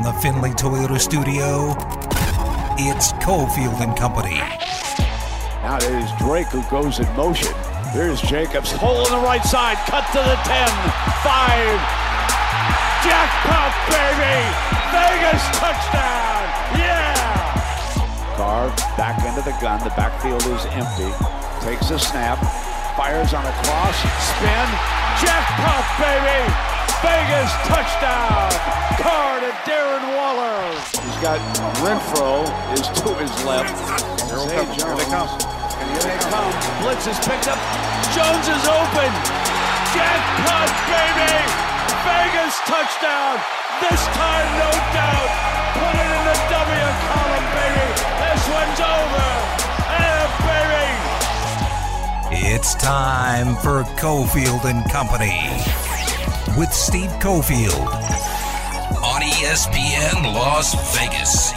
From the Findlay Toyota studio, it's Cofield and Company. Now it is Drake who goes in motion. Here's Jacobs. Hole in the right side. Cut to the 10. 5. Jackpot, baby! Vegas touchdown! Yeah! Carr back into the gun. The backfield is empty. Takes a snap. Fires on a cross. Spin. Jackpot, baby! Vegas touchdown! Carr to Darren Waller. He's got Renfrow is to his left. Here, come. Here they come. Here they come. Blitz is picked up. Jones is open. Jackpot, baby! Vegas touchdown. This time, no doubt. Put it in the W column, baby. This one's over. And baby. It's time for Cofield and Company with Steve Cofield on ESPN Las Vegas.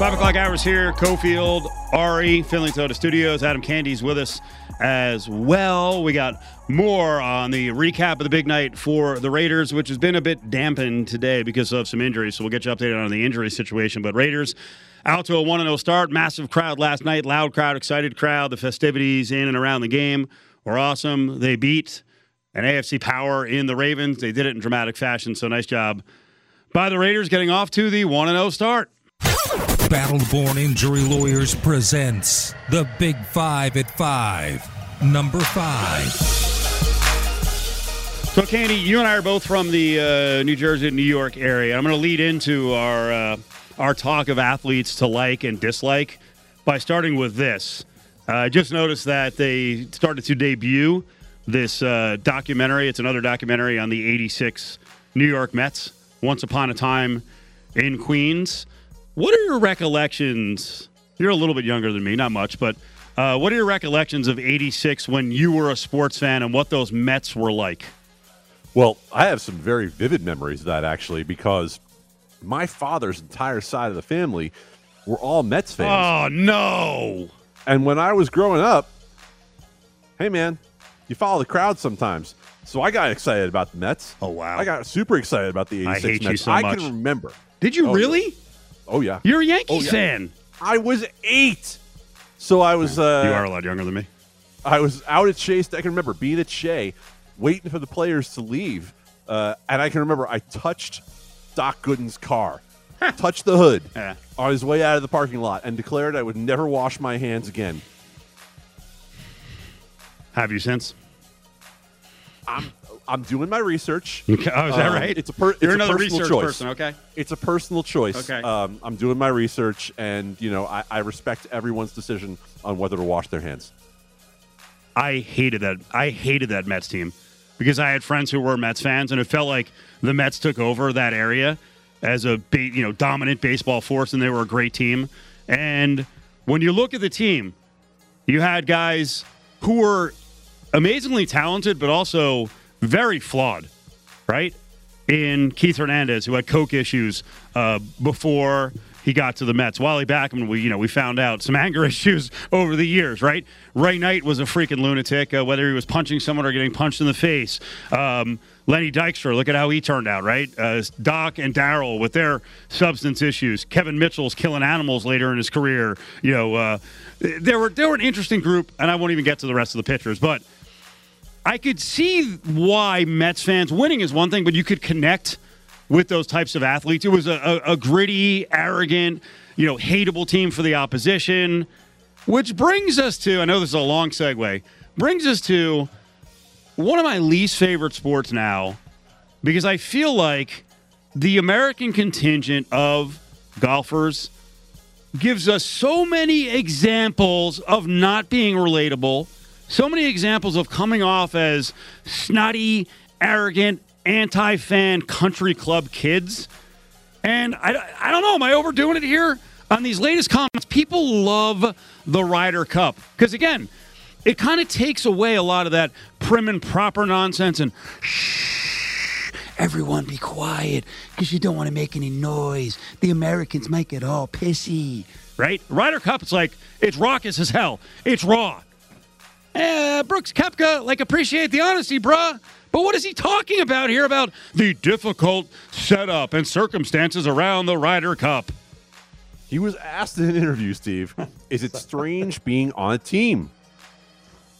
Five o'clock hours here. Cofield, Ari, Findlay Toyota Studios. Adam Candee's with us as well. We got more on the recap of the big night for the Raiders, which has been a bit dampened today because of some injuries. So we'll get you updated on the injury situation. But Raiders out to a 1 0 start. Massive crowd last night. Loud crowd, excited crowd. The festivities in and around the game were awesome. They beat an AFC power in the Ravens. They did it in dramatic fashion. So nice job by the Raiders getting off to the 1 0 start. Battleborn Injury Lawyers presents the Big Five at Five. Number five. So, Candee, you and I are both from the uh, New Jersey, New York area. I'm going to lead into our uh, our talk of athletes to like and dislike by starting with this. Uh, I just noticed that they started to debut this uh, documentary. It's another documentary on the 86 New York Mets, Once Upon a Time in Queens. What are your recollections? You're a little bit younger than me, not much, but uh, what are your recollections of 86 when you were a sports fan and what those Mets were like? Well, I have some very vivid memories of that actually because my father's entire side of the family were all Mets fans. Oh, no. And when I was growing up, hey, man, you follow the crowd sometimes. So I got excited about the Mets. Oh, wow. I got super excited about the 86 Mets. you so I much. can remember. Did you Oh, really? Yeah. Oh, yeah. You're a Yankees Oh, yeah. fan. I was eight. So I was. Uh, you are a lot younger than me. I was out at Shea. I can remember being at Shea, waiting for the players to leave, uh, and I can remember I touched Doc Gooden's car, touched the hood Yeah. on his way out of the parking lot, and declared I would never wash my hands again. Have you since? I'm I'm doing my research. Okay. Oh, is that Um, right? It's a per, it's You're a another personal research choice. person, okay? It's a personal choice. Okay. Um, I'm doing my research, and you know I, I respect everyone's decision on whether to wash their hands. I hated that. I hated that Mets team because I had friends who were Mets fans, and it felt like the Mets took over that area as a you know dominant baseball force, and they were a great team. And when you look at the team, you had guys who were amazingly talented, but also very flawed, right? In Keith Hernandez, who had coke issues uh, before he got to the Mets. Wally Backman, we you know we found out some anger issues over the years, right? Ray Knight was a freaking lunatic, uh, whether he was punching someone or getting punched in the face. Um, Lenny Dykstra, look at how he turned out, right? Uh, Doc and Darryl with their substance issues. Kevin Mitchell's killing animals later in his career. You know, uh, were they were an interesting group, and I won't even get to the rest of the pitchers, but. I could see why Mets fans winning is one thing, but you could connect with those types of athletes. It was a, a, a gritty, arrogant, you know, hateable team for the opposition, which brings us to I know this is a long segue, brings us to one of my least favorite sports now because I feel like the American contingent of golfers gives us so many examples of not being relatable, so many examples of coming off as snotty, arrogant, anti fan country club kids. And I, I don't know, am I overdoing it here? On these latest comments, people love the Ryder Cup. Because again, it kind of takes away a lot of that prim and proper nonsense and shh, everyone be quiet because you don't want to make any noise. The Americans might get all pissy, right? Ryder Cup, it's like, it's raucous as hell. It's raw. Eh, Brooks Koepka, like, appreciate the honesty, bruh. But what is he talking about here about the difficult setup and circumstances around the Ryder Cup? He was asked in an interview, Steve, is it strange being on a team?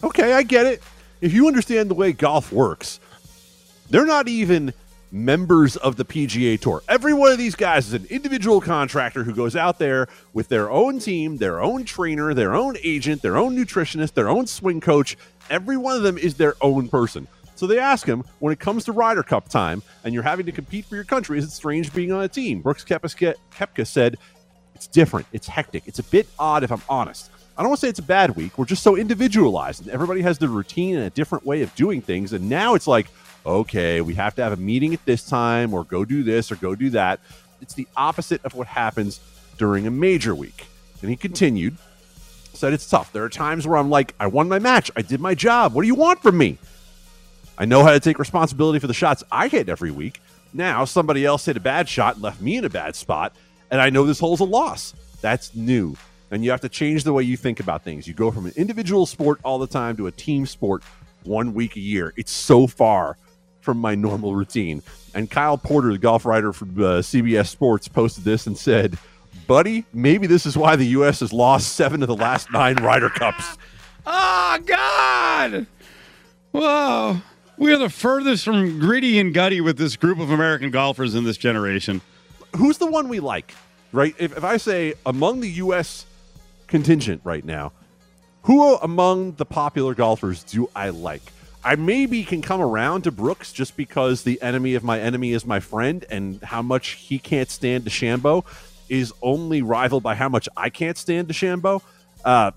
Okay, I get it. If you understand the way golf works, they're not even members of the PGA Tour. Every one of these guys is an individual contractor who goes out there with their own team, their own trainer, their own agent, their own nutritionist, their own swing coach. Every one of them is their own person. So they ask him, when it comes to Ryder Cup time and you're having to compete for your country, is it strange being on a team? Brooks Koepka said, it's different. It's hectic. It's a bit odd, if I'm honest. I don't want to say it's a bad week. We're just so individualized, and everybody has their routine and a different way of doing things. And now it's like, okay, we have to have a meeting at this time, or go do this, or go do that. It's the opposite of what happens during a major week. And he continued, said it's tough. There are times where I'm like, I won my match. I did my job. What do you want from me? I know how to take responsibility for the shots I hit every week. Now somebody else hit a bad shot and left me in a bad spot, and I know this hole's a loss. That's new. And you have to change the way you think about things. You go from an individual sport all the time to a team sport one week a year. It's so far from my normal routine. And Kyle Porter, the golf writer from uh, CBS Sports, posted this and said, Buddy, maybe this is why the U.S. has lost seven of the last nine Ryder Cups. Oh, God! Whoa. We are the furthest from gritty and gutty with this group of American golfers in this generation. Who's the one we like, right? If, if I say among the U.S. contingent right now, who among the popular golfers do I like? I maybe can come around to Brooks just because the enemy of my enemy is my friend, and how much he can't stand DeChambeau is only rivaled by how much I can't stand DeChambeau. Uh,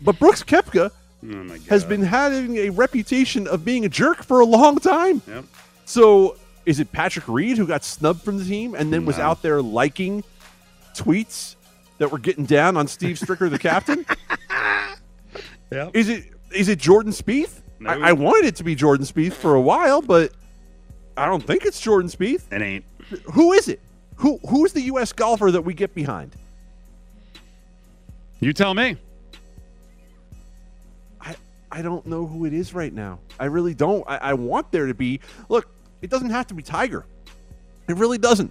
but Brooks Koepka Oh has been having a reputation of being a jerk for a long time. Yep. So is it Patrick Reed who got snubbed from the team and then was out there liking tweets that were getting down on Steve Stricker, the captain? Yep. Is it is it Jordan Spieth? No. I, I wanted it to be Jordan Spieth for a while, but I don't think it's Jordan Spieth. It ain't. Who is it? Who who's the U.S. golfer that we get behind? You tell me. I don't know who it is right now. I really don't. I, I want there to be. Look, it doesn't have to be Tiger. It really doesn't.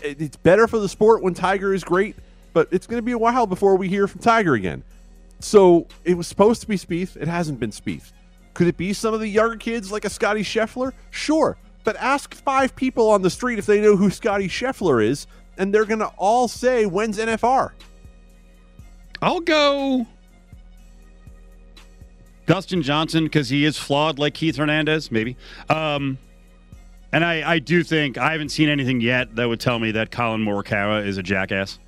It's better for the sport when Tiger is great, but it's going to be a while before we hear from Tiger again. So it was supposed to be Spieth. It hasn't been Spieth. Could it be some of the younger kids like a Scottie Scheffler? Sure, but ask five people on the street if they know who Scottie Scheffler is, and they're going to all say, "When's NFR?" I'll go Dustin Johnson because he is flawed like Keith Hernandez, maybe. Um, and I, I do think I haven't seen anything yet that would tell me that Collin Morikawa is a jackass.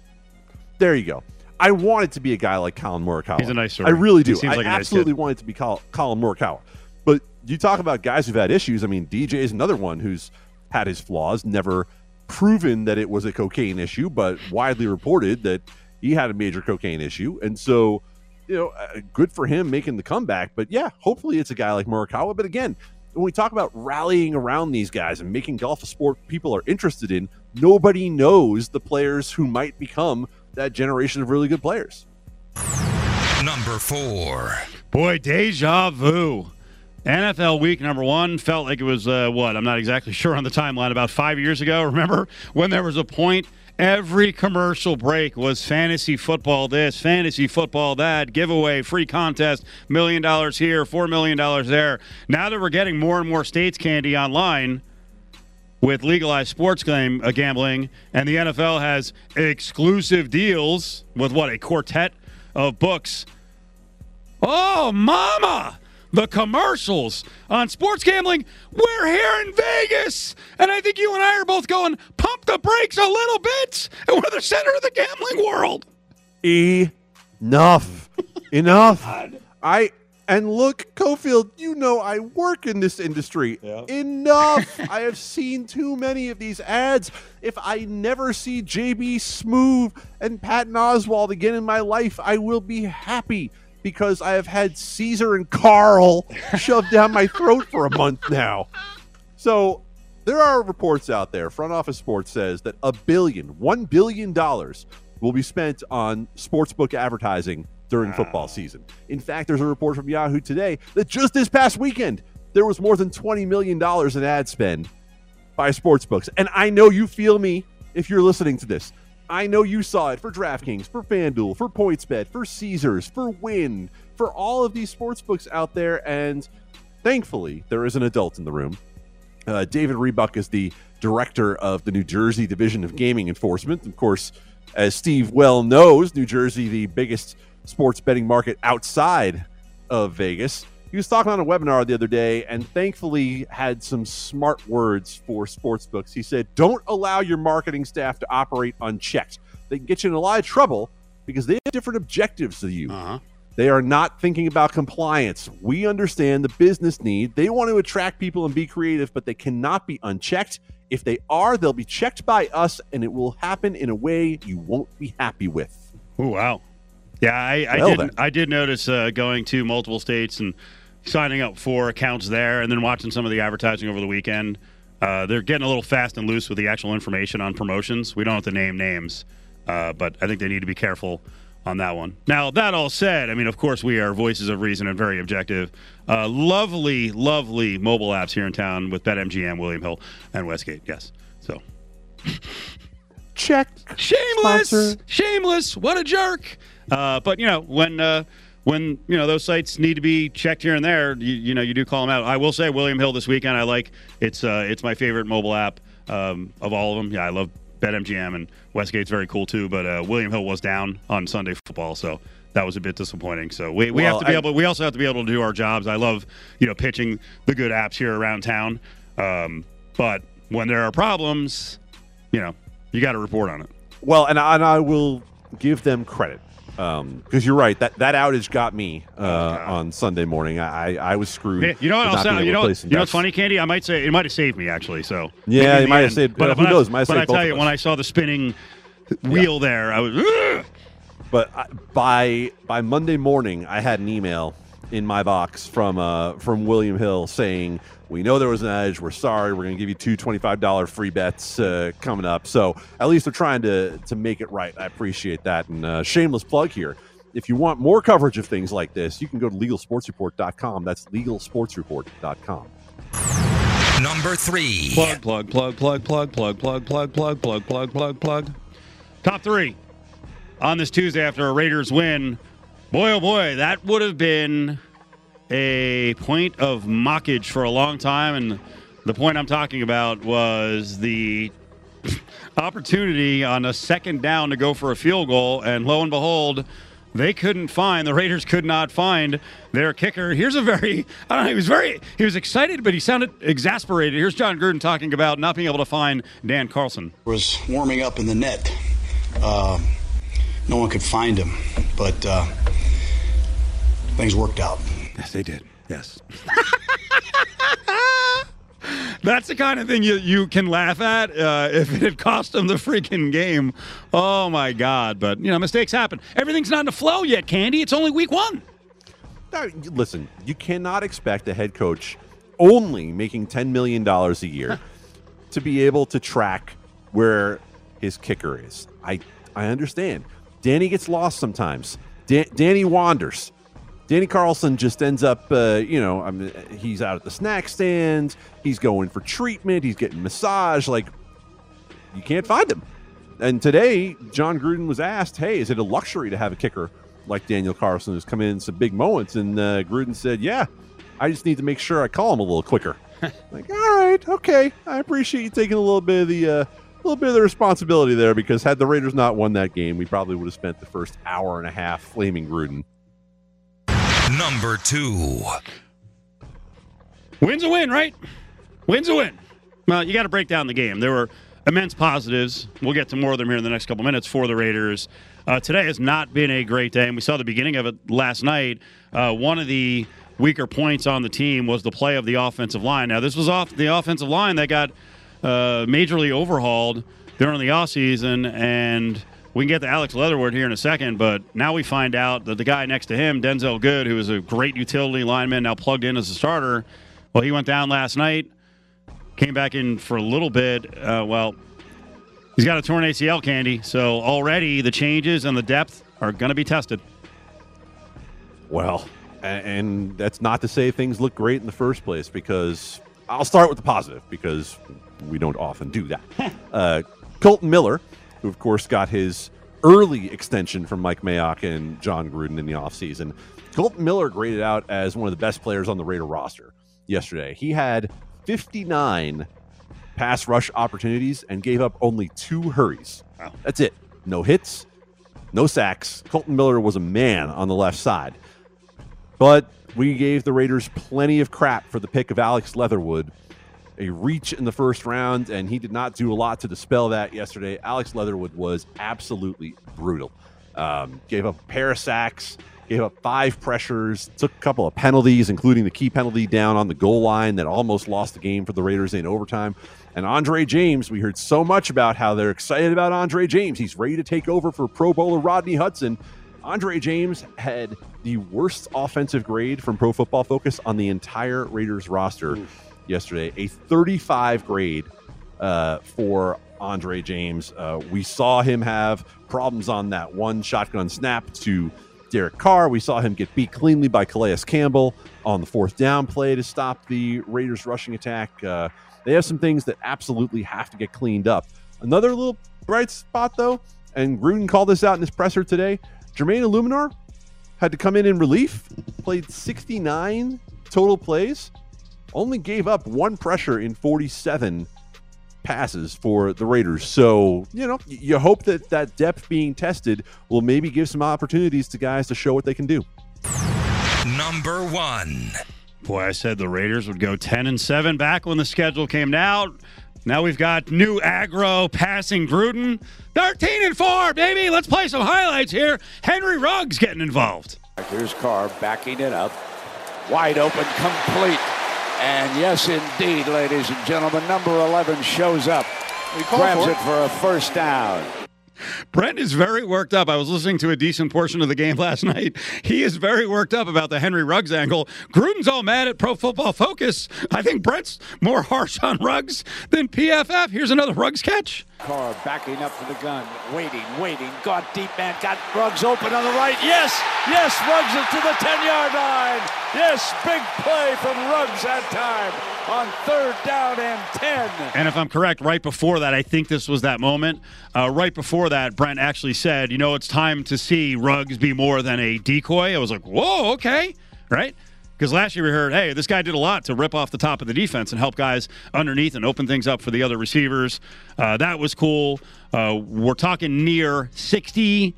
There you go. I want it to be a guy like Collin Morikawa. He's a nice story. I really do. Seems I like nice absolutely want it to be Col- Collin Morikawa. But you talk about guys who've had issues. I mean, DJ is another one who's had his flaws, never proven that it was a cocaine issue, but widely reported that he had a major cocaine issue. And so, you know, uh, good for him making the comeback. But yeah, hopefully it's a guy like Morikawa. But again, when we talk about rallying around these guys and making golf a sport people are interested in, nobody knows the players who might become that generation of really good players. Number four. Boy, deja vu. NFL week number one felt like it was, uh, what? I'm not exactly sure on the timeline. About five years ago, remember when there was a point every commercial break was fantasy football this, fantasy football that, giveaway, free contest, million dollars here, four million dollars there. Now that we're getting more and more states Candee online, with legalized sports game, uh, gambling, and the NFL has exclusive deals with what a quartet of books. Oh, mama! The commercials on sports gambling. We're here in Vegas, and I think you and I are both going pump the brakes a little bit. And we're the center of the gambling world. Enough. Enough. I and look, Cofield, you know I work in this industry. Enough. I have seen too many of these ads. If I never see JB Smoove and Patton Oswalt again in my life, I will be happy because I have had Caesar and Carl shoved down my throat for a month now. So there are reports out there. Front Office Sports says that a billion, one billion dollars will be spent on sportsbook advertising during football season. In fact, there's a report from Yahoo today that just this past weekend, there was more than $20 million in ad spend by sportsbooks. And I know you feel me if you're listening to this. I know you saw it for DraftKings, for FanDuel, for PointsBet, for Caesars, for Wynn, for all of these sportsbooks out there. And thankfully, there is an adult in the room. Uh, David Rebuck is the director of the New Jersey Division of Gaming Enforcement. Of course, as Steve well knows, New Jersey, the biggest sports betting market outside of Vegas. He was talking on a webinar the other day and thankfully had some smart words for sportsbooks. He said, Don't allow your marketing staff to operate unchecked. They can get you in a lot of trouble because they have different objectives than you. Uh-huh. They are not thinking about compliance. We understand the business need. They want to attract people and be creative, but they cannot be unchecked. If they are, they'll be checked by us, and it will happen in a way you won't be happy with. Oh wow. Yeah, I, I Well, did. then. I did notice uh, going to multiple states and signing up for accounts there, and then watching some of the advertising over the weekend. Uh, they're getting a little fast and loose with the actual information on promotions. We don't have to name names, uh, but I think they need to be careful on that one. Now, that all said, I mean, of course, we are voices of reason and very objective. Uh, lovely, lovely mobile apps here in town with BetMGM, William Hill, and Westgate. Yes. So Check. shameless, Sponsor. shameless. What a jerk! Uh, but you know when uh, when you know those sites need to be checked here and there, you, you know you do call them out. I will say William Hill this weekend. I like it's uh, it's my favorite mobile app um, of all of them. Yeah, I love BetMGM and Westgate's very cool too. But uh, William Hill was down on Sunday football, so. That was a bit disappointing. So we, we Well, have to be I- able. We also have to be able to do our jobs. I love, you know, pitching the good apps here around town. Um, but when there are problems, you know, you got to report on it. Well, and I, and I will give them credit because you're right. That that outage got me uh, on Sunday morning. I I was screwed. Yeah, you know what? I'll say, you know, to play what- some you know what's funny, Candee? I might say it might have saved me actually. So Yeah, it might have saved- But who I- knows, might But I tell you, when I saw the spinning wheel there, I was. "Ugh!" But I, by by Monday morning, I had an email in my box from uh, from William Hill saying, "We know there was an edge. We're sorry. We're going to give you two twenty five dollar free bets uh, coming up." So at least they're trying to to make it right. I appreciate that. And uh, shameless plug here. If you want more coverage of things like this, you can go to legalsportsreport.com. That's legalsportsreport.com. Number three. Plug, plug, plug, plug, plug, plug, plug, plug, plug, plug, plug, plug, plug. Top three on this Tuesday after a Raiders win. Boy, oh boy, that would have been a point of mockage for a long time. And the point I'm talking about was the opportunity on a second down to go for a field goal. And lo and behold, they couldn't find the Raiders could not find their kicker. Here's a very I don't know, he was very he was excited, but he sounded exasperated. Here's Jon Gruden talking about not being able to find Dan Carlson. was warming up in the net. Uh, no one could find him, but uh, things worked out. Yes, they did. Yes. That's the kind of thing you, you can laugh at uh, if it had cost them the freaking game. Oh my God! But you know, mistakes happen. Everything's not in the flow yet, Candee. It's only week one. Now, listen, you cannot expect a head coach only making $10 million a year to be able to track where his kicker is. I, I understand. Danny gets lost sometimes. Dan, Danny wanders. Danny Carlson just ends up, uh, you know, I mean, he's out at the snack stand. He's going for treatment. He's getting massage. Like, you can't find him. And today, Jon Gruden was asked, "Hey, is it a luxury to have a kicker like Daniel Carlson who's come in some big moments?" And uh, Gruden said, "Yeah, I just need to make sure I call him a little quicker." like, all right, okay, I appreciate you taking a little bit of the uh, little bit of the responsibility there because had the Raiders not won that game, we probably would have spent the first hour and a half flaming Gruden. Number two. Win's a win, right? Win's a win. Well, you got to break down the game. There were immense positives. We'll get to more of them here in the next couple minutes for the Raiders. Uh, today has not been a great day, and we saw the beginning of it last night. Uh, one of the weaker points on the team was the play of the offensive line. Now, this was off the offensive line that got uh, majorly overhauled during the off season, and we can get to Alex Leatherwood here in a second, but now we find out that the guy next to him, Denzelle Good, who is a great utility lineman, now plugged in as a starter, well, he went down last night, came back in for a little bit. Uh, well, he's got a torn ACL, Candee, so already the changes and the depth are going to be tested. Well, and that's not to say things look great in the first place because I'll start with the positive because we don't often do that. uh, Kolton Miller, who of course got his early extension from Mike Mayock and Jon Gruden in the offseason. Kolton Miller graded out as one of the best players on the Raider roster yesterday. He had 59 pass rush opportunities and gave up only two hurries. Wow. That's it. No hits, no sacks. Kolton Miller was a man on the left side. But we gave the Raiders plenty of crap for the pick of Alex Leatherwood, a reach in the first round, and he did not do a lot to dispel that yesterday. Alex Leatherwood was absolutely brutal. Um, gave up a pair of sacks, gave up five pressures, took a couple of penalties, including the key penalty down on the goal line that almost lost the game for the Raiders in overtime. And Andre James, we heard so much about how they're excited about Andre James. He's ready to take over for Pro Bowler Rodney Hudson. Andre James had the worst offensive grade from Pro Football Focus on the entire Raiders roster yesterday, a 35 grade uh, for Andre James. Uh, we saw him have problems on that one shotgun snap to Derek Carr. We saw him get beat cleanly by Calais Campbell on the fourth down play to stop the Raiders' rushing attack. Uh, they have some things that absolutely have to get cleaned up. Another little bright spot, though, and Gruden called this out in his presser today. Jermaine Eluemunor had to come in in relief, played 69 total plays, only gave up one pressure in 47 passes for the Raiders. So, you know, you hope that that depth being tested will maybe give some opportunities to guys to show what they can do. Number one. Boy, I said the Raiders would go 10 and 7 back when the schedule came out. Now we've got new aggro passing Gruden. 13 and 4, baby. Let's play some highlights here. Henry Ruggs getting involved. Here's Carr backing it up. Wide open, complete. And yes, indeed, ladies and gentlemen, number 11 shows up. He Grabs it for a first down. Brent is very worked up. I was listening to a decent portion of the game last night. He is very worked up about the Henry Ruggs angle. Gruden's all mad at Pro Football Focus. I think Brent's more harsh on Ruggs than PFF. Here's another Ruggs catch. Carr backing up for the gun, waiting, waiting. Got deep man, got Ruggs open on the right. Yes, yes, Ruggs is to the 10 yard line. Yes, big play from Ruggs that time on third down and 10. And if I'm correct, right before that, I think this was that moment. Uh, right before that, Brent actually said, you know, it's time to see Ruggs be more than a decoy. I was like, whoa, okay, right? Because last year we heard, hey, this guy did a lot to rip off the top of the defense and help guys underneath and open things up for the other receivers. Uh, that was cool. Uh, we're talking near 60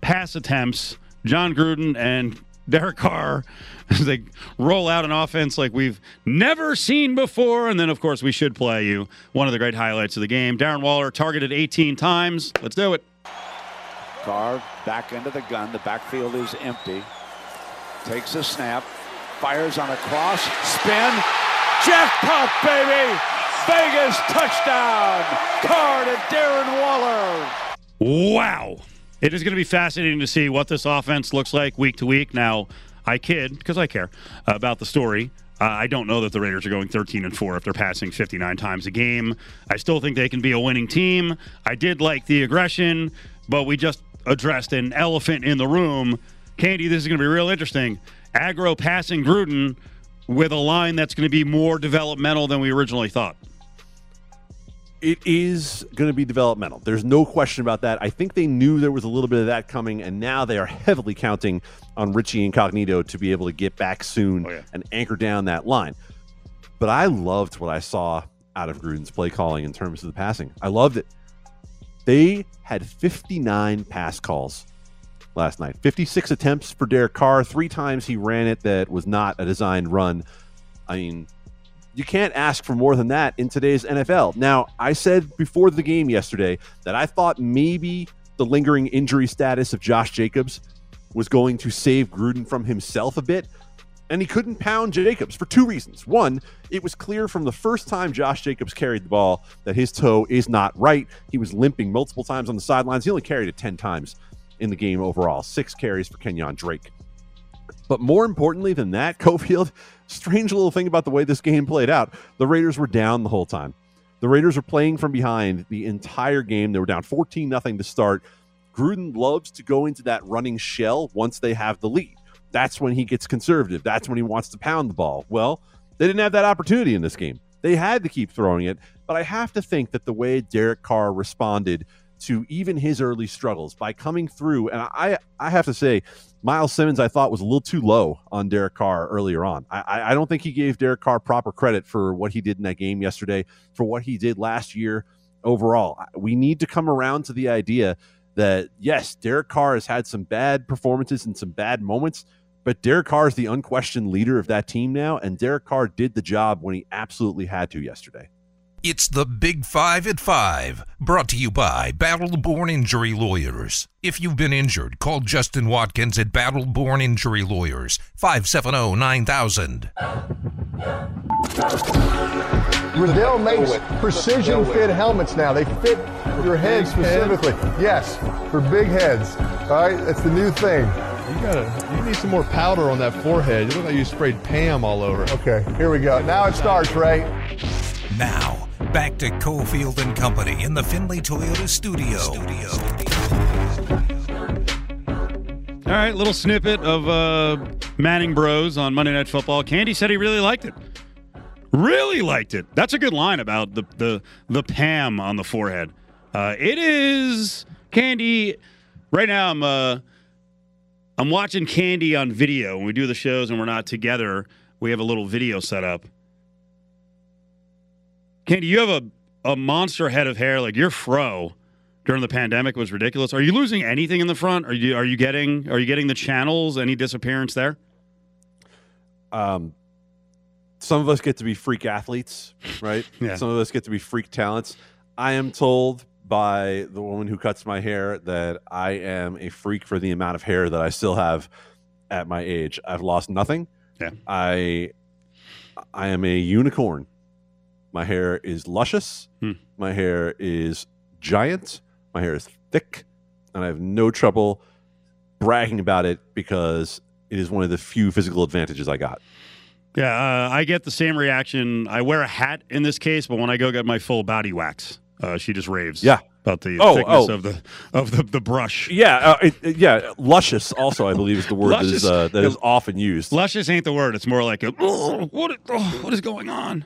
pass attempts. Jon Gruden and Derek Carr as they roll out an offense like we've never seen before. And then, of course, we should play you one of the great highlights of the game. Darren Waller targeted 18 times. Let's do it. Carr back into the gun. The backfield is empty. Takes a snap. Fires on a cross. Spin. Jackpot, baby! Vegas touchdown! Carr to Darren Waller. Wow. It is going to be fascinating to see what this offense looks like week to week. Now, I kid because I care about the story. Uh, I don't know that the Raiders are going 13 and 4 if they're passing 59 times a game. I still think they can be a winning team. I did like the aggression, but we just addressed an elephant in the room. Candee, this is going to be real interesting. Aggro passing Gruden with a line that's going to be more developmental than we originally thought. It is going to be developmental. There's no question about that. I think they knew there was a little bit of that coming, and now they are heavily counting on Richie Incognito to be able to get back soon Oh, yeah. and anchor down that line. But I loved what I saw out of Gruden's play calling in terms of the passing. I loved it. They had 59 pass calls last night. 56 attempts for Derek Carr. Three times he ran it that was not a designed run. I mean, you can't ask for more than that in today's NFL. Now, I said before the game yesterday that I thought maybe the lingering injury status of Josh Jacobs was going to save Gruden from himself a bit. And he couldn't pound Jacobs for two reasons. One, it was clear from the first time Josh Jacobs carried the ball that his toe is not right. He was limping multiple times on the sidelines. He only carried it 10 times in the game overall, six carries for Kenyan Drake. But more importantly than that, Cofield, strange little thing about the way this game played out. The Raiders were down the whole time. The Raiders were playing from behind the entire game. They were down 14 nothing to start. Gruden loves to go into that running shell once they have the lead. That's when he gets conservative. That's when he wants to pound the ball. Well, they didn't have that opportunity in this game. They had to keep throwing it. But I have to think that the way Derek Carr responded to even his early struggles by coming through, and I, I have to say, Myles Simmons, I thought was a little too low on Derek Carr earlier on. I, I don't think he gave Derek Carr proper credit for what he did in that game yesterday, for what he did last year overall. We need to come around to the idea that, yes, Derek Carr has had some bad performances and some bad moments, but Derek Carr is the unquestioned leader of that team now, and Derek Carr did the job when he absolutely had to yesterday. It's the Big Five at Five, brought to you by Battle Born Injury Lawyers. If you've been injured, call Justin Watkins at Battle Born Injury Lawyers, 570 9000. Riddell makes precision fit helmets now. They fit your head specifically. Yes, for big heads. All right, that's the new thing. You gotta, you need some more powder on that forehead. You look like you sprayed Pam all over. Okay, here we go. Now it starts, Ray. Now, back to Cofield and Company in the Findlay Toyota studio. All right, little snippet of uh, Manning Bros on Monday Night Football. Candee said he really liked it. Really liked it. That's a good line about the the the Pam on the forehead. Uh, it is Candee. Right now, I'm uh, I'm watching Candee on video. When we do the shows and we're not together, we have a little video set up. Candee, you have a, a monster head of hair. Like your fro during the pandemic was ridiculous. Are you losing anything in the front? Are you are you getting are you getting the channels? Any disappearance there? Um, some of us get to be freak athletes, right? Yeah. Some of us get to be freak talents. I am told by the woman who cuts my hair that I am a freak for the amount of hair that I still have at my age. I've lost nothing. Yeah. I I am a unicorn. My hair is luscious. Hmm. My hair is giant. My hair is thick, and I have no trouble bragging about it because it is one of the few physical advantages I got. Yeah, uh, I get the same reaction. I wear a hat in this case, but when I go get my full body wax, uh, she just raves. Yeah. about the Oh, thickness oh. of the of the, the brush. Yeah, uh, it, it- yeah. Luscious also, I believe, is the word that is, uh, that is often used. Luscious ain't the word. It's more like a "Oh, what oh, what is going on?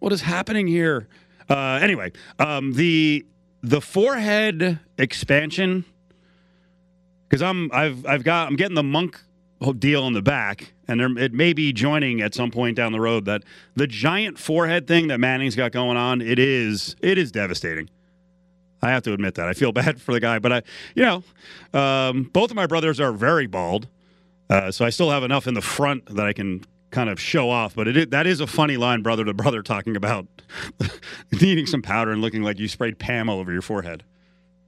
What is happening here? Uh, anyway, um, the the forehead expansion because I'm I've I've got I'm getting the monk deal on the back, and there, it may be joining at some point down the road. That the giant forehead thing that Manning's got going on, it is it is devastating. I have to admit that I feel bad for the guy, but I, you know, um, both of my brothers are very bald, uh, so I still have enough in the front that I can kind of show off. But it that is a funny line, brother to brother, talking about needing some powder and looking like you sprayed Pam all over your forehead.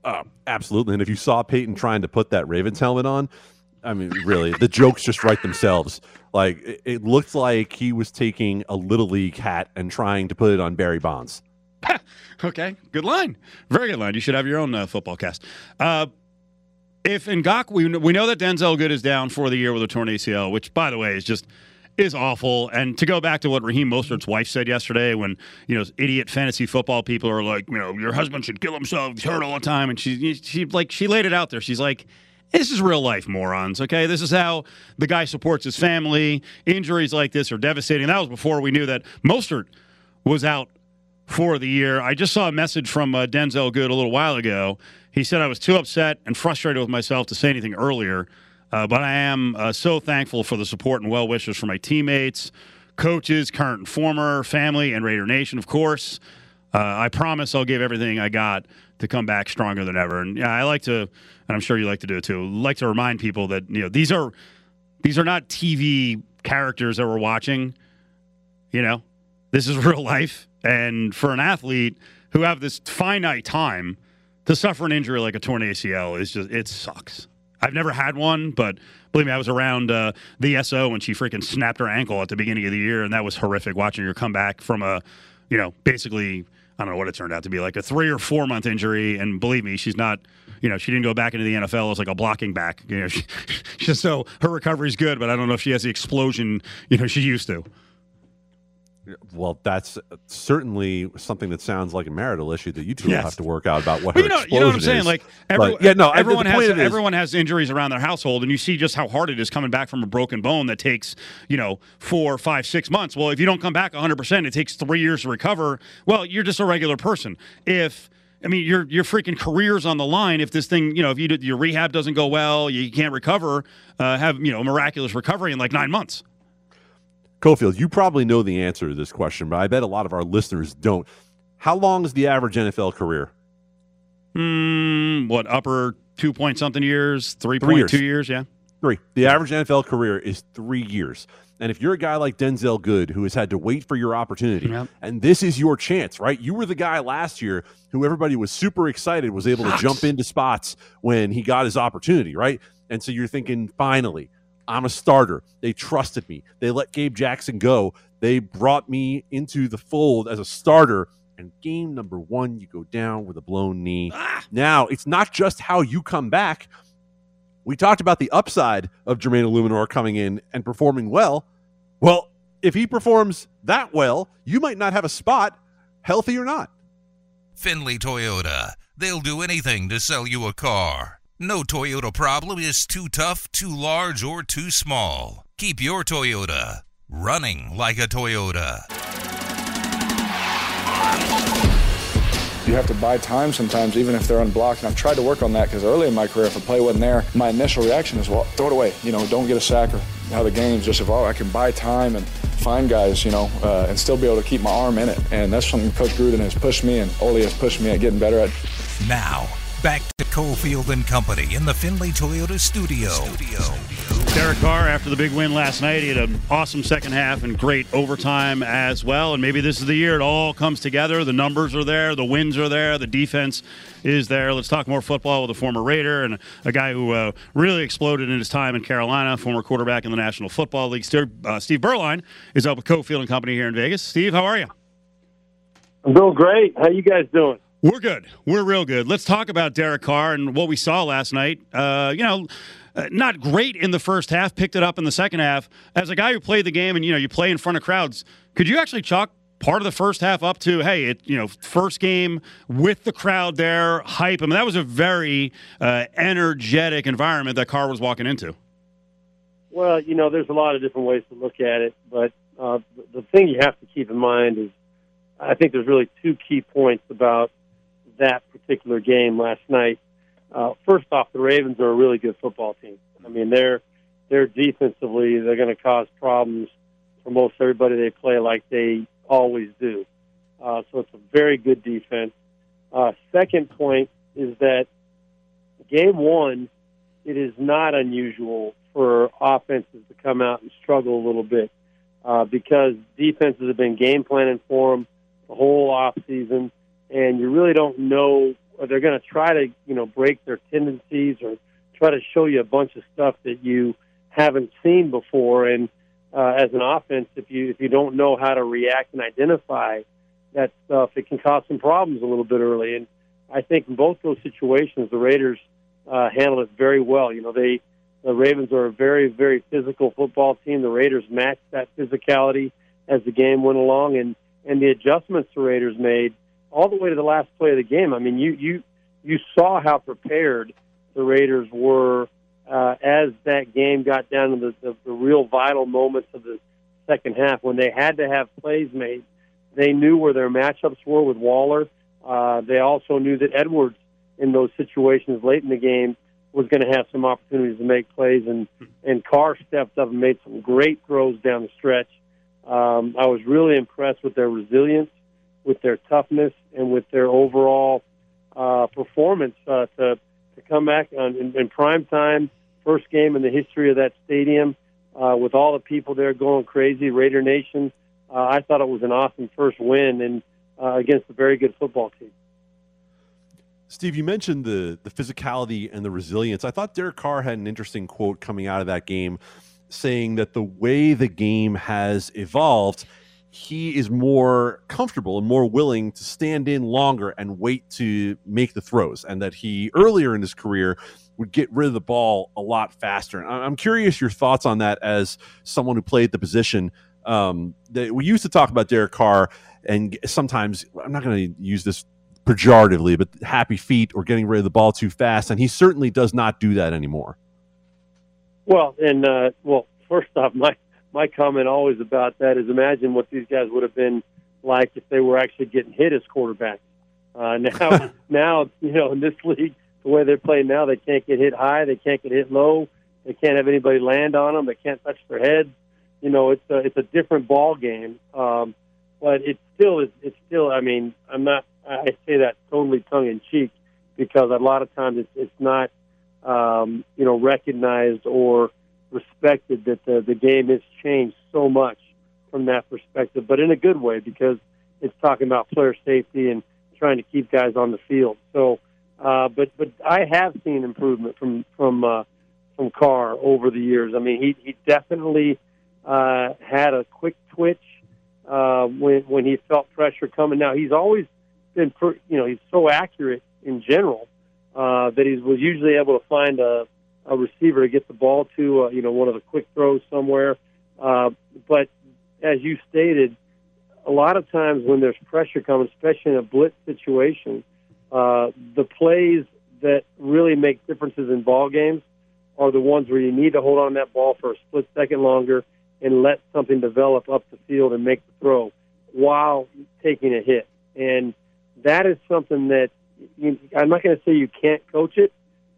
Uh, absolutely. And if you saw Peyton trying to put that Ravens helmet on, I mean, really, the jokes just write themselves. Like it, it looked like he was taking a little league hat and trying to put it on Barry Bonds. Okay, good line. Very good line. You should have your own uh, football cast. Uh, if Ngak, we, we know that Denzelle Good is down for the year with a torn ACL, which, by the way, is just is awful. And to go back to what Raheem Mostert's wife said yesterday, when you know idiot fantasy football people are like, you know, your husband should kill himself. He's hurt all the time, and she she like she laid it out there. She's like. This is real life, morons. Okay, this is how the guy supports his family. Injuries like this are devastating. That was before we knew that Mostert was out for the year. I just saw a message from uh, Denzelle Good a little while ago. He said I was too upset and frustrated with myself to say anything earlier, uh, but I am uh, so thankful for the support and well wishes from my teammates, coaches, current and former, family, and Raider Nation, of course. Uh, I promise I'll give everything I got to come back stronger than ever. And yeah, I like to, and I'm sure you like to do it too. Like to remind people that you know these are these are not TV characters that we're watching. You know, this is real life. And for an athlete who have this finite time to suffer an injury like a torn ACL is just it sucks. I've never had one, but believe me, I was around uh, the SO when she freaking snapped her ankle at the beginning of the year, and that was horrific. Watching her come back from a, you know, basically I don't know what it turned out to be like a three or four month injury, and believe me, she's not. You know, she didn't go back into the NFL as like a blocking back. You know, she, she, so her recovery's good, but I don't know if she has the explosion you know she used to. Well, that's certainly something that sounds like a marital issue that you two Yes. will have to work out about what Well, her you know, you know what I'm saying? is. Like, every, But, yeah, no, everyone has point of it is- everyone has injuries around their household, and you see just how hard it is coming back from a broken bone that takes you know four, five, six months. Well, if you don't come back 100, percent it takes three years to recover. Well, you're just a regular person. If I mean, your your freaking career's on the line. If this thing, you know, if you your rehab doesn't go well, you can't recover. Uh, have you know a miraculous recovery in like nine months. Cofield, you probably know the answer to this question, but I bet a lot of our listeners don't. How long is the average NFL career? Hmm, what upper two point something years, three point two years. years, yeah. Three. The average NFL career is three years. And if you're a guy like Denzelle Good who has had to wait for your opportunity, Yep. and this is your chance, right? You were the guy last year who everybody was super excited was able to jump into spots when he got his opportunity, right? And so you're thinking, finally, I'm a starter. They trusted me. They let Gabe Jackson go. They brought me into the fold as a starter. And game number one, you go down with a blown knee. Ah. Now, it's not just how you come back. We talked about the upside of Jermaine Eluemunor coming in and performing well. Well, if he performs that well, you might not have a spot, healthy or not. Findlay Toyota. They'll do anything to sell you a car. No Toyota problem is too tough, too large, or too small. Keep your Toyota running like a Toyota. You have to buy time sometimes, even if they're unblocked. And I've tried to work on that because early in my career, if a play wasn't there, my initial reaction is, well, throw it away. You know, don't get a sack or how the game's just evolved. I can buy time and find guys, you know, uh, and still be able to keep my arm in it. And that's something Coach Gruden has pushed me and Ole has pushed me at getting better at. Now, back to Cofield and Company in the Findlay Toyota studio. Derek Carr, after the big win last night, he had an awesome second half and great overtime as well. And maybe this is the year it all comes together. The numbers are there, the wins are there, the defense is there. Let's talk more football with a former Raider and a guy who uh, really exploded in his time in Carolina, former quarterback in the National Football League. Steve, uh, Steve Beuerlein is up with Cofield and Company here in Vegas. Steve, how are you? I'm doing great. How you guys doing? We're good. We're real good. Let's talk about Derek Carr and what we saw last night. Uh, you know, uh, not great in the first half, picked it up in the second half. As a guy who played the game and, you know, you play in front of crowds, could you actually chalk part of the first half up to, hey, it, you know, first game with the crowd there, hype? I mean, that was a very uh, energetic environment that Carr was walking into. Well, you know, there's a lot of different ways to look at it, but uh, the- the thing you have to keep in mind is I think there's really two key points about that particular game last night. Uh, first off, the Ravens are a really good football team. I mean, they're they're defensively they're going to cause problems for most everybody they play, like they always do. Uh, so it's a very good defense. Uh, second point is that game one, it is not unusual for offenses to come out and struggle a little bit uh, because defenses have been game planning for them the whole off season, and you really don't know they're going to try to you know break their tendencies or try to show you a bunch of stuff that you haven't seen before. And uh, as an offense, if you if you don't know how to react and identify that stuff, it can cause some problems a little bit early. And I think in both those situations, the Raiders uh, handled it very well. You know, they the Ravens are a very very physical football team. The Raiders matched that physicality as the game went along, and and the adjustments the Raiders made all the way to the last play of the game. I mean, you you you saw how prepared the Raiders were uh, as that game got down to the, the, the real vital moments of the second half when they had to have plays made. They knew where their matchups were with Waller. Uh, they also knew that Edwards, in those situations late in the game, was going to have some opportunities to make plays, and and Carr stepped up and made some great throws down the stretch. Um, I was really impressed with their resilience, with their toughness, and with their overall uh, performance uh, to to come back on, in, in prime time, first game in the history of that stadium, uh, with all the people there going crazy, Raider Nation. Uh, I thought it was an awesome first win and uh, against a very good football team. Steve, you mentioned the the physicality and the resilience. I thought Derek Carr had an interesting quote coming out of that game saying that the way the game has evolved, he is more comfortable and more willing to stand in longer and wait to make the throws. And that he earlier in his career would get rid of the ball a lot faster. And I'm curious your thoughts on that as someone who played the position. Um, that we used to talk about Derek Carr, and sometimes I'm not going to use this pejoratively, but happy feet or getting rid of the ball too fast, and he certainly does not do that anymore. Well, and uh, well, first off, my my comment always about that is imagine what these guys would have been like if they were actually getting hit as quarterbacks. Uh, now, now you know in this league, the way they're playing now, they can't get hit high, they can't get hit low, they can't have anybody land on them, they can't touch their heads. You know, it's a it's a different ball game. Um, but it still is. It's still. I mean, I'm not. I say that totally tongue in cheek because a lot of times it's it's not um, you know recognized or respected that the the game has changed so much from that perspective, but in a good way because it's talking about player safety and trying to keep guys on the field. So, uh, but but I have seen improvement from from uh, from Carr over the years. I mean, he he definitely uh, had a quick twitch uh, when when he felt pressure coming. Now he's always been, per, you know, he's so accurate in general uh, that he was usually able to find a, a receiver to get the ball to, uh, you know, one of the quick throws somewhere. Uh, but as you stated, a lot of times when there's pressure coming, especially in a blitz situation, uh, the plays that really make differences in ball games are the ones where you need to hold on that ball for a split second longer and let something develop up the field and make the throw while taking a hit. And that is something that you, I'm not going to say you can't coach it,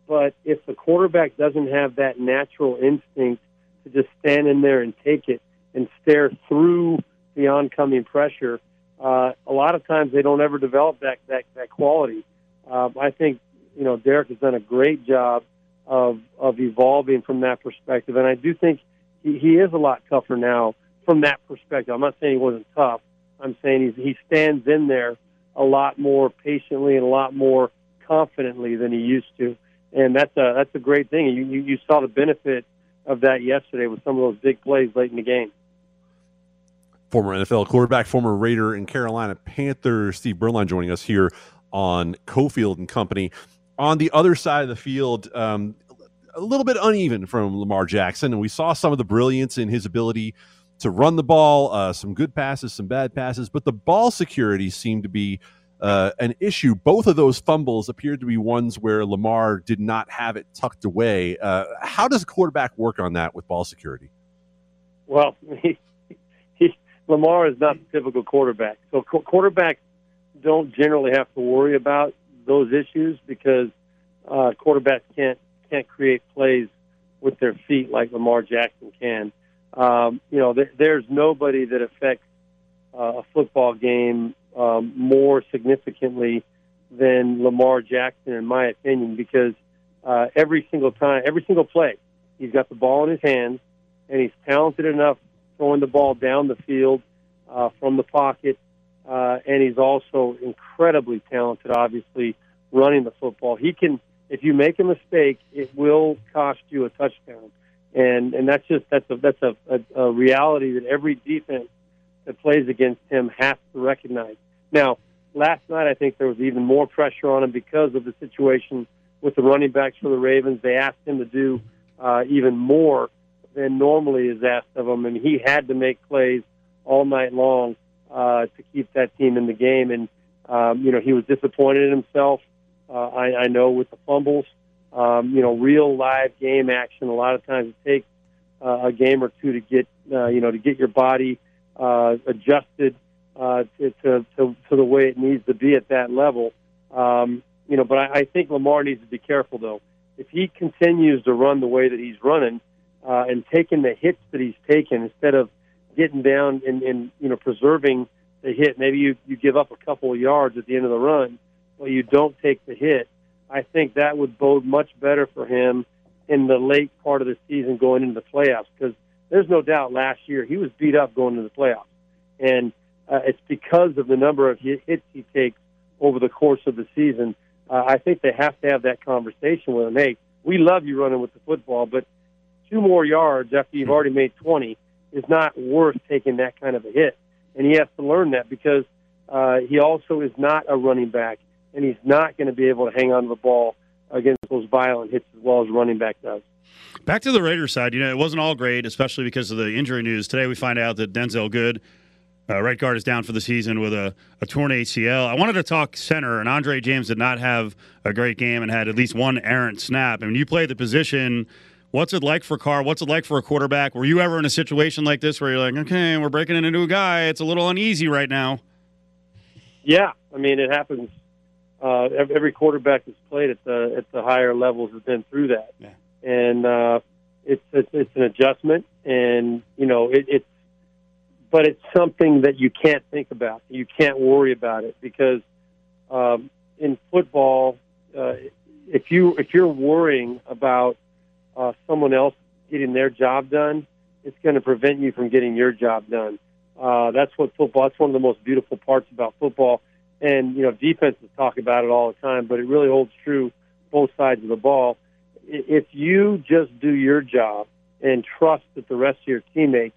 but if the quarterback doesn't have that natural instinct to just stand in there and take it and stare through the oncoming pressure, uh, a lot of times they don't ever develop that that, that quality. Uh, I think you know Derek has done a great job of of evolving from that perspective, and I do think he, he is a lot tougher now from that perspective. I'm not saying he wasn't tough. I'm saying he's, he stands in there a lot more patiently and a lot more confidently than he used to, and that's a that's a great thing. You you, you saw the benefit of that yesterday with some of those big plays late in the game. Former NFL quarterback, former Raider and Carolina Panther Steve Beuerlein joining us here on Cofield and Company. On the other side of the field, um, a little bit uneven from Lamar Jackson, and we saw some of the brilliance in his ability to run the ball, uh, some good passes, some bad passes, but the ball security seemed to be uh, an issue. Both of those fumbles appeared to be ones where Lamar did not have it tucked away. Uh, how does a quarterback work on that with ball security? Well, he, he, Lamar is not the typical quarterback. So qu- quarterbacks don't generally have to worry about those issues because uh, quarterbacks can't can't create plays with their feet like Lamar Jackson can. Um, you know, th- there's nobody that affects uh, a football game um, more significantly than Lamar Jackson, in my opinion, because uh, every single time, every single play, he's got the ball in his hands, and he's talented enough throwing the ball down the field uh, from the pocket, uh, and he's also incredibly talented, obviously, running the football. He can if you make a mistake, it will cost you a touchdown, and and that's just that's a that's a, a, a reality that every defense that plays against him has to recognize. Now, last night I think there was even more pressure on him because of the situation with the running backs for the Ravens. They asked him to do uh, even more than normally is asked of him, and he had to make plays all night long uh, to keep that team in the game. And um, you know he was disappointed in himself. Uh, I, I know with the fumbles, um, you know, real live game action. A lot of times it takes uh, a game or two to get, uh, you know, to get your body uh, adjusted uh, to, to, to, the way it needs to be at that level. Um, you know, but I, I think Lamar needs to be careful though. If he continues to run the way that he's running uh, and taking the hits that he's taken instead of getting down and, and you know preserving the hit, maybe you you give up a couple of yards at the end of the run well, you don't take the hit, I think that would bode much better for him in the late part of the season going into the playoffs because there's no doubt last year he was beat up going into the playoffs. And uh, it's because of the number of hits he takes over the course of the season. Uh, I think they have to have that conversation with him. Hey, we love you running with the football, but two more yards after you've already made 20 is not worth taking that kind of a hit. And he has to learn that because uh, he also is not a running back and he's not going to be able to hang on to the ball against those violent hits as well as running back does. Back to the Raiders side, you know, it wasn't all great, especially because of the injury news. Today we find out that Denzelle Good, uh, right guard, is down for the season with a, a torn ACL. I wanted to talk center, and Andre James did not have a great game and had at least one errant snap. I mean, you play the position. What's it like for Carr? What's it like for a quarterback? Were you ever in a situation like this where you're like, okay, we're breaking into a guy. It's a little uneasy right now. Yeah, I mean, it happens. Uh, every quarterback that's played at the at the higher levels has been through that. Yeah and uh, it's, it's it's an adjustment, and you know it, it's but it's something that you can't think about. You can't worry about it because um, in football, uh, if you if you're worrying about uh, someone else getting their job done, it's going to prevent you from getting your job done. Uh, that's what football. That's one of the most beautiful parts about football. And you know, defenses talk about it all the time, but it really holds true both sides of the ball if you just do your job and trust that the rest of your teammates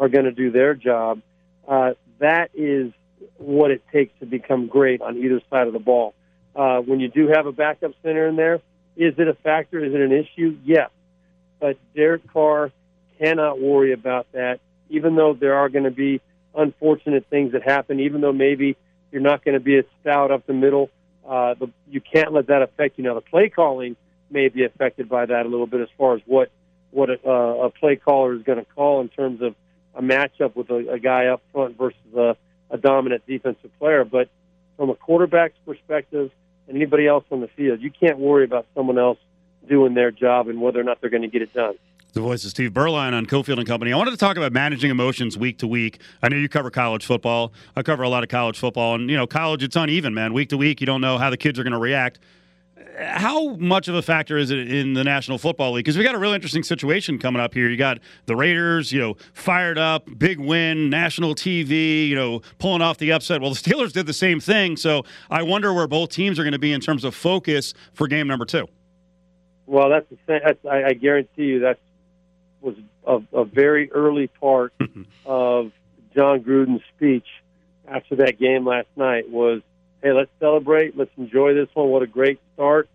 are going to do their job, uh, that is what it takes to become great on either side of the ball. Uh, when you do have a backup center in there, is it a factor? Is it an issue? Yes. But Derek Carr cannot worry about that, even though there are going to be unfortunate things that happen, even though maybe you're not going to be as stout up the middle. Uh, the, you can't let that affect you. Now, the play calling – may be affected by that a little bit as far as what what a, uh, a play caller is going to call in terms of a matchup with a, a guy up front versus a, a dominant defensive player. But from a quarterback's perspective and anybody else on the field, you can't worry about someone else doing their job and whether or not they're going to get it done. The voice of Steve Beuerlein on Cofield and Company. I wanted to talk about managing emotions week to week. I know you cover college football. I cover a lot of college football, and you know, college it's uneven, man. Week to week, you don't know how the kids are going to react how much of a factor is it in the National Football League? Because we got a really interesting situation coming up here. You got the Raiders, you know, fired up, big win, national TV, you know, pulling off the upset. Well, the Steelers did the same thing. So I wonder where both teams are going to be in terms of focus for game number two. Well, that's the same. That's, I, I guarantee you that was a, a very early part of Jon Gruden's speech after that game last night was hey, let's celebrate, let's enjoy this one. What a great start!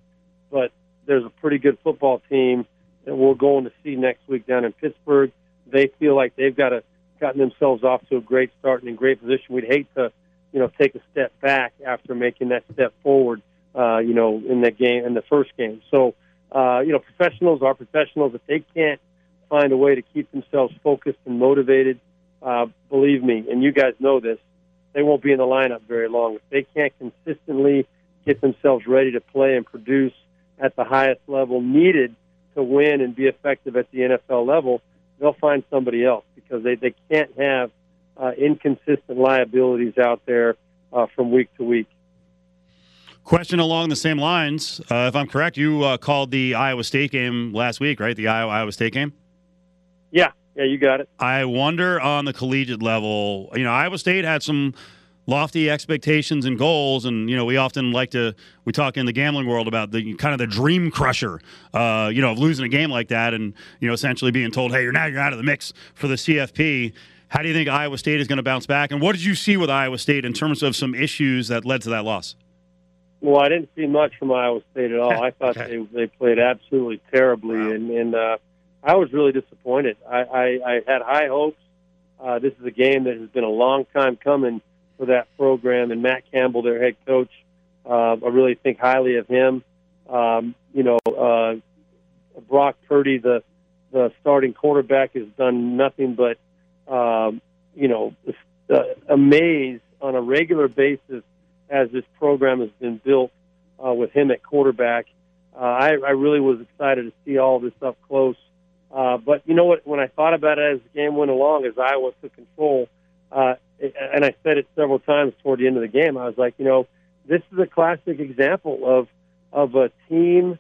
But there's a pretty good football team that we're going to see next week down in Pittsburgh. They feel like they've got a gotten themselves off to a great start and in great position. We'd hate to, you know, take a step back after making that step forward. Uh, you know, in the game in the first game. So, uh, you know, professionals are professionals. If they can't find a way to keep themselves focused and motivated, uh, believe me, and you guys know this, they won't be in the lineup very long. If they can't consistently get themselves ready to play and produce at the highest level needed to win and be effective at the NFL level, they'll find somebody else because they, they can't have uh, inconsistent liabilities out there uh, from week to week. Question along the same lines. Uh, if I'm correct, you uh, called the Iowa State game last week, right? The Iowa Iowa State game. Yeah, yeah, you got it. I wonder on the collegiate level, you know, Iowa State had some lofty expectations and goals and you know we often like to we talk in the gambling world about the kind of the dream crusher uh, you know of losing a game like that and you know essentially being told hey you're now you're out of the mix for the cfp how do you think iowa state is going to bounce back and what did you see with iowa state in terms of some issues that led to that loss well i didn't see much from iowa state at all i thought okay. they, they played absolutely terribly wow. and, and uh, I was really disappointed. I, I, I had high hopes. Uh, this is a game that has been a long time coming for that program, and Matt Campbell, their head coach, uh, I really think highly of him. Um, you know, uh, Brock Purdy, the the starting quarterback, has done nothing but um, you know uh, amaze on a regular basis as this program has been built uh, with him at quarterback. Uh, I, I really was excited to see all this up close uh, but you know what? When I thought about it as the game went along, as Iowa took control, uh, and I said it several times toward the end of the game, I was like, you know, this is a classic example of of a team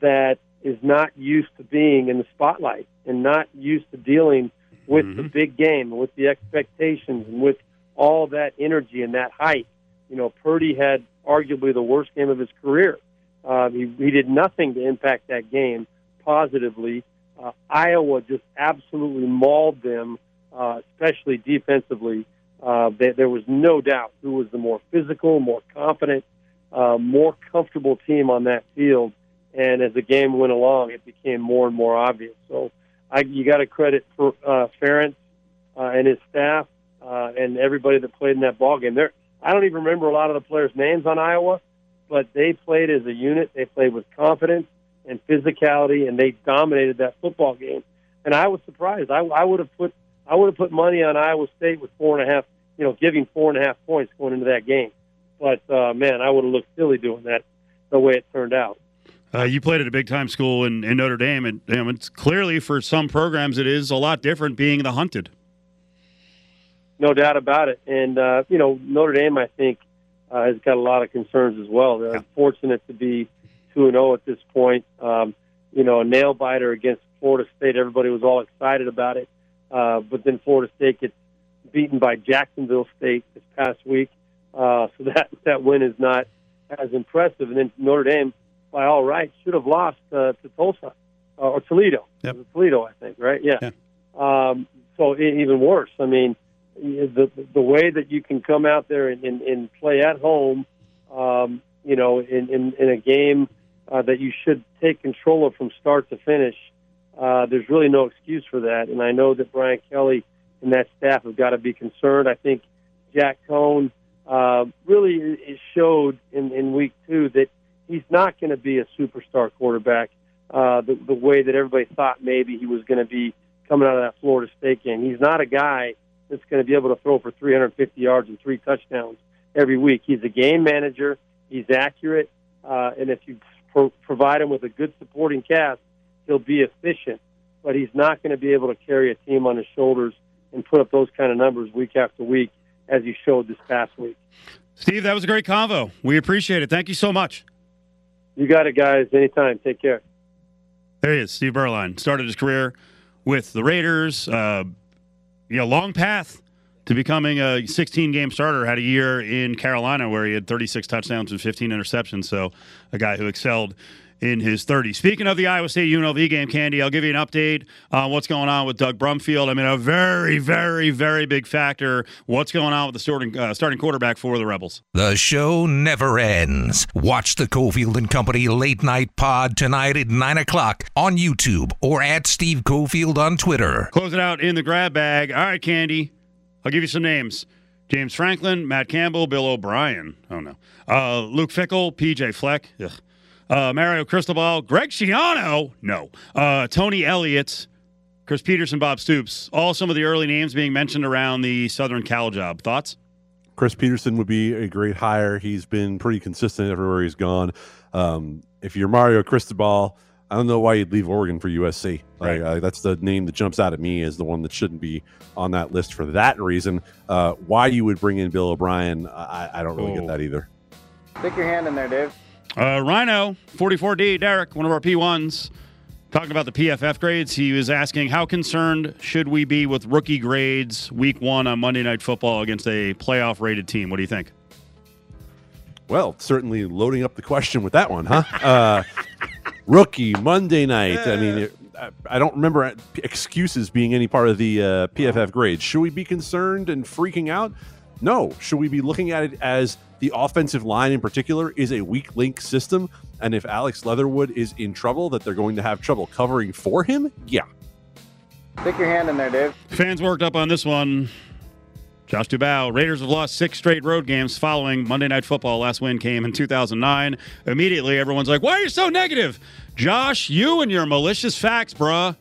that is not used to being in the spotlight and not used to dealing with mm-hmm. the big game, with the expectations, and with all that energy and that hype. You know, Purdy had arguably the worst game of his career. Uh, he, he did nothing to impact that game positively uh, Iowa just absolutely mauled them, uh, especially defensively. Uh, they, there was no doubt who was the more physical, more confident, uh, more comfortable team on that field. And as the game went along, it became more and more obvious. So I, you got to credit for uh, Ferentz uh, and his staff uh, and everybody that played in that ball game. There, I don't even remember a lot of the players' names on Iowa, but they played as a unit. They played with confidence and physicality, and they dominated that football game. And I was surprised. I, I would have put I would have put money on Iowa State with four and a half, you know, giving four and a half points going into that game. But uh, man, I would have looked silly doing that the way it turned out. Uh, you played at a big time school in, in Notre Dame, and you it's clearly for some programs it is a lot different being the hunted. No doubt about it. And uh, you know, Notre Dame, I think, uh, has got a lot of concerns as well. They're Yeah. fortunate to be two and zero at this point. Um, you know, a nail biter against Florida State. Everybody was all excited about it, uh, but then Florida State gets beaten by Jacksonville State this past week. Uh, so that that win is not as impressive. And then Notre Dame, by all rights, should have lost uh, to Tulsa uh, or Toledo. Yep. Toledo, I think, right? Yeah. Um, so even worse. I mean, the the way that you can come out there and, and, and play at home, um, you know, in, in, in a game uh, that you should take control of from start to finish, uh, there's really no excuse for that. And I know that Brian Kelly and that staff have got to be concerned. I think Jack Coan uh, really showed in, in week two that he's not going to be a superstar quarterback uh, the, the way that everybody thought maybe he was going to be coming out of that Florida State game. He's not a guy that's going to be able to throw for 350 yards and three touchdowns every week. He's a game manager. He's accurate, uh, and if you pro- provide him with a good supporting cast, he'll be efficient. But he's not going to be able to carry a team on his shoulders and put up those kind of numbers week after week as he showed this past week. Steve, that was a great convo. We appreciate it. Thank you so much. You got it, guys. Anytime. Take care. There he is, Steve Beuerlein. Started his career with the Raiders. Uh, you know, long path to becoming a 16 game starter. Had a year in Carolina where he had 36 touchdowns and 15 interceptions. So, a guy who excelled in his 30s. Speaking of the Iowa State UNLV game, Candee, I'll give you an update on what's going on with Doug Brumfield. I mean, a very, very, very big factor. What's going on with the starting uh, starting quarterback for the Rebels? The show never ends. Watch the Cofield and Company late night pod tonight at 9 o'clock on YouTube or at Steve Cofield on Twitter. Close it out in the grab bag. All right, Candee. I'll give you some names. James Franklin, Matt Campbell, Bill O'Brien. Oh, no. Uh, Luke Fickell, PJ Fleck. Uh, Mario Cristobal, Greg Schiano. No. Uh, Tony Elliott, Chris Petersen, Bob Stoops. All some of the early names being mentioned around the Southern Cal job. Thoughts? Chris Petersen would be a great hire. He's been pretty consistent everywhere he's gone. Um, if you're Mario Cristobal, I don't know why you'd leave Oregon for USC. Like, uh, that's the name that jumps out at me as the one that shouldn't be on that list for that reason. Uh, why you would bring in Bill O'Brien, I, I don't really Oh. get that either. Stick your hand in there, Dave. Uh, Rhino, 44D, Derek, one of our P1s, talking about the PFF grades. He was asking, how concerned should we be with rookie grades week one on Monday Night Football against a playoff rated team? What do you think? Well, certainly loading up the question with that one, huh? uh, rookie Monday night. I mean, I, I don't remember excuses being any part of the uh, PFF grades. Should we be concerned and freaking out? No. Should we be looking at it as the offensive line in particular is a weak link system? And if Alex Leatherwood is in trouble, that they're going to have trouble covering for him? Yeah. Stick your hand in there, Dave. Fans worked up on this one. Josh Dubow, Raiders have lost six straight road games following Monday Night Football. Last win came in 2009. Immediately, everyone's like, why are you so negative? Josh, you and your malicious facts, bruh.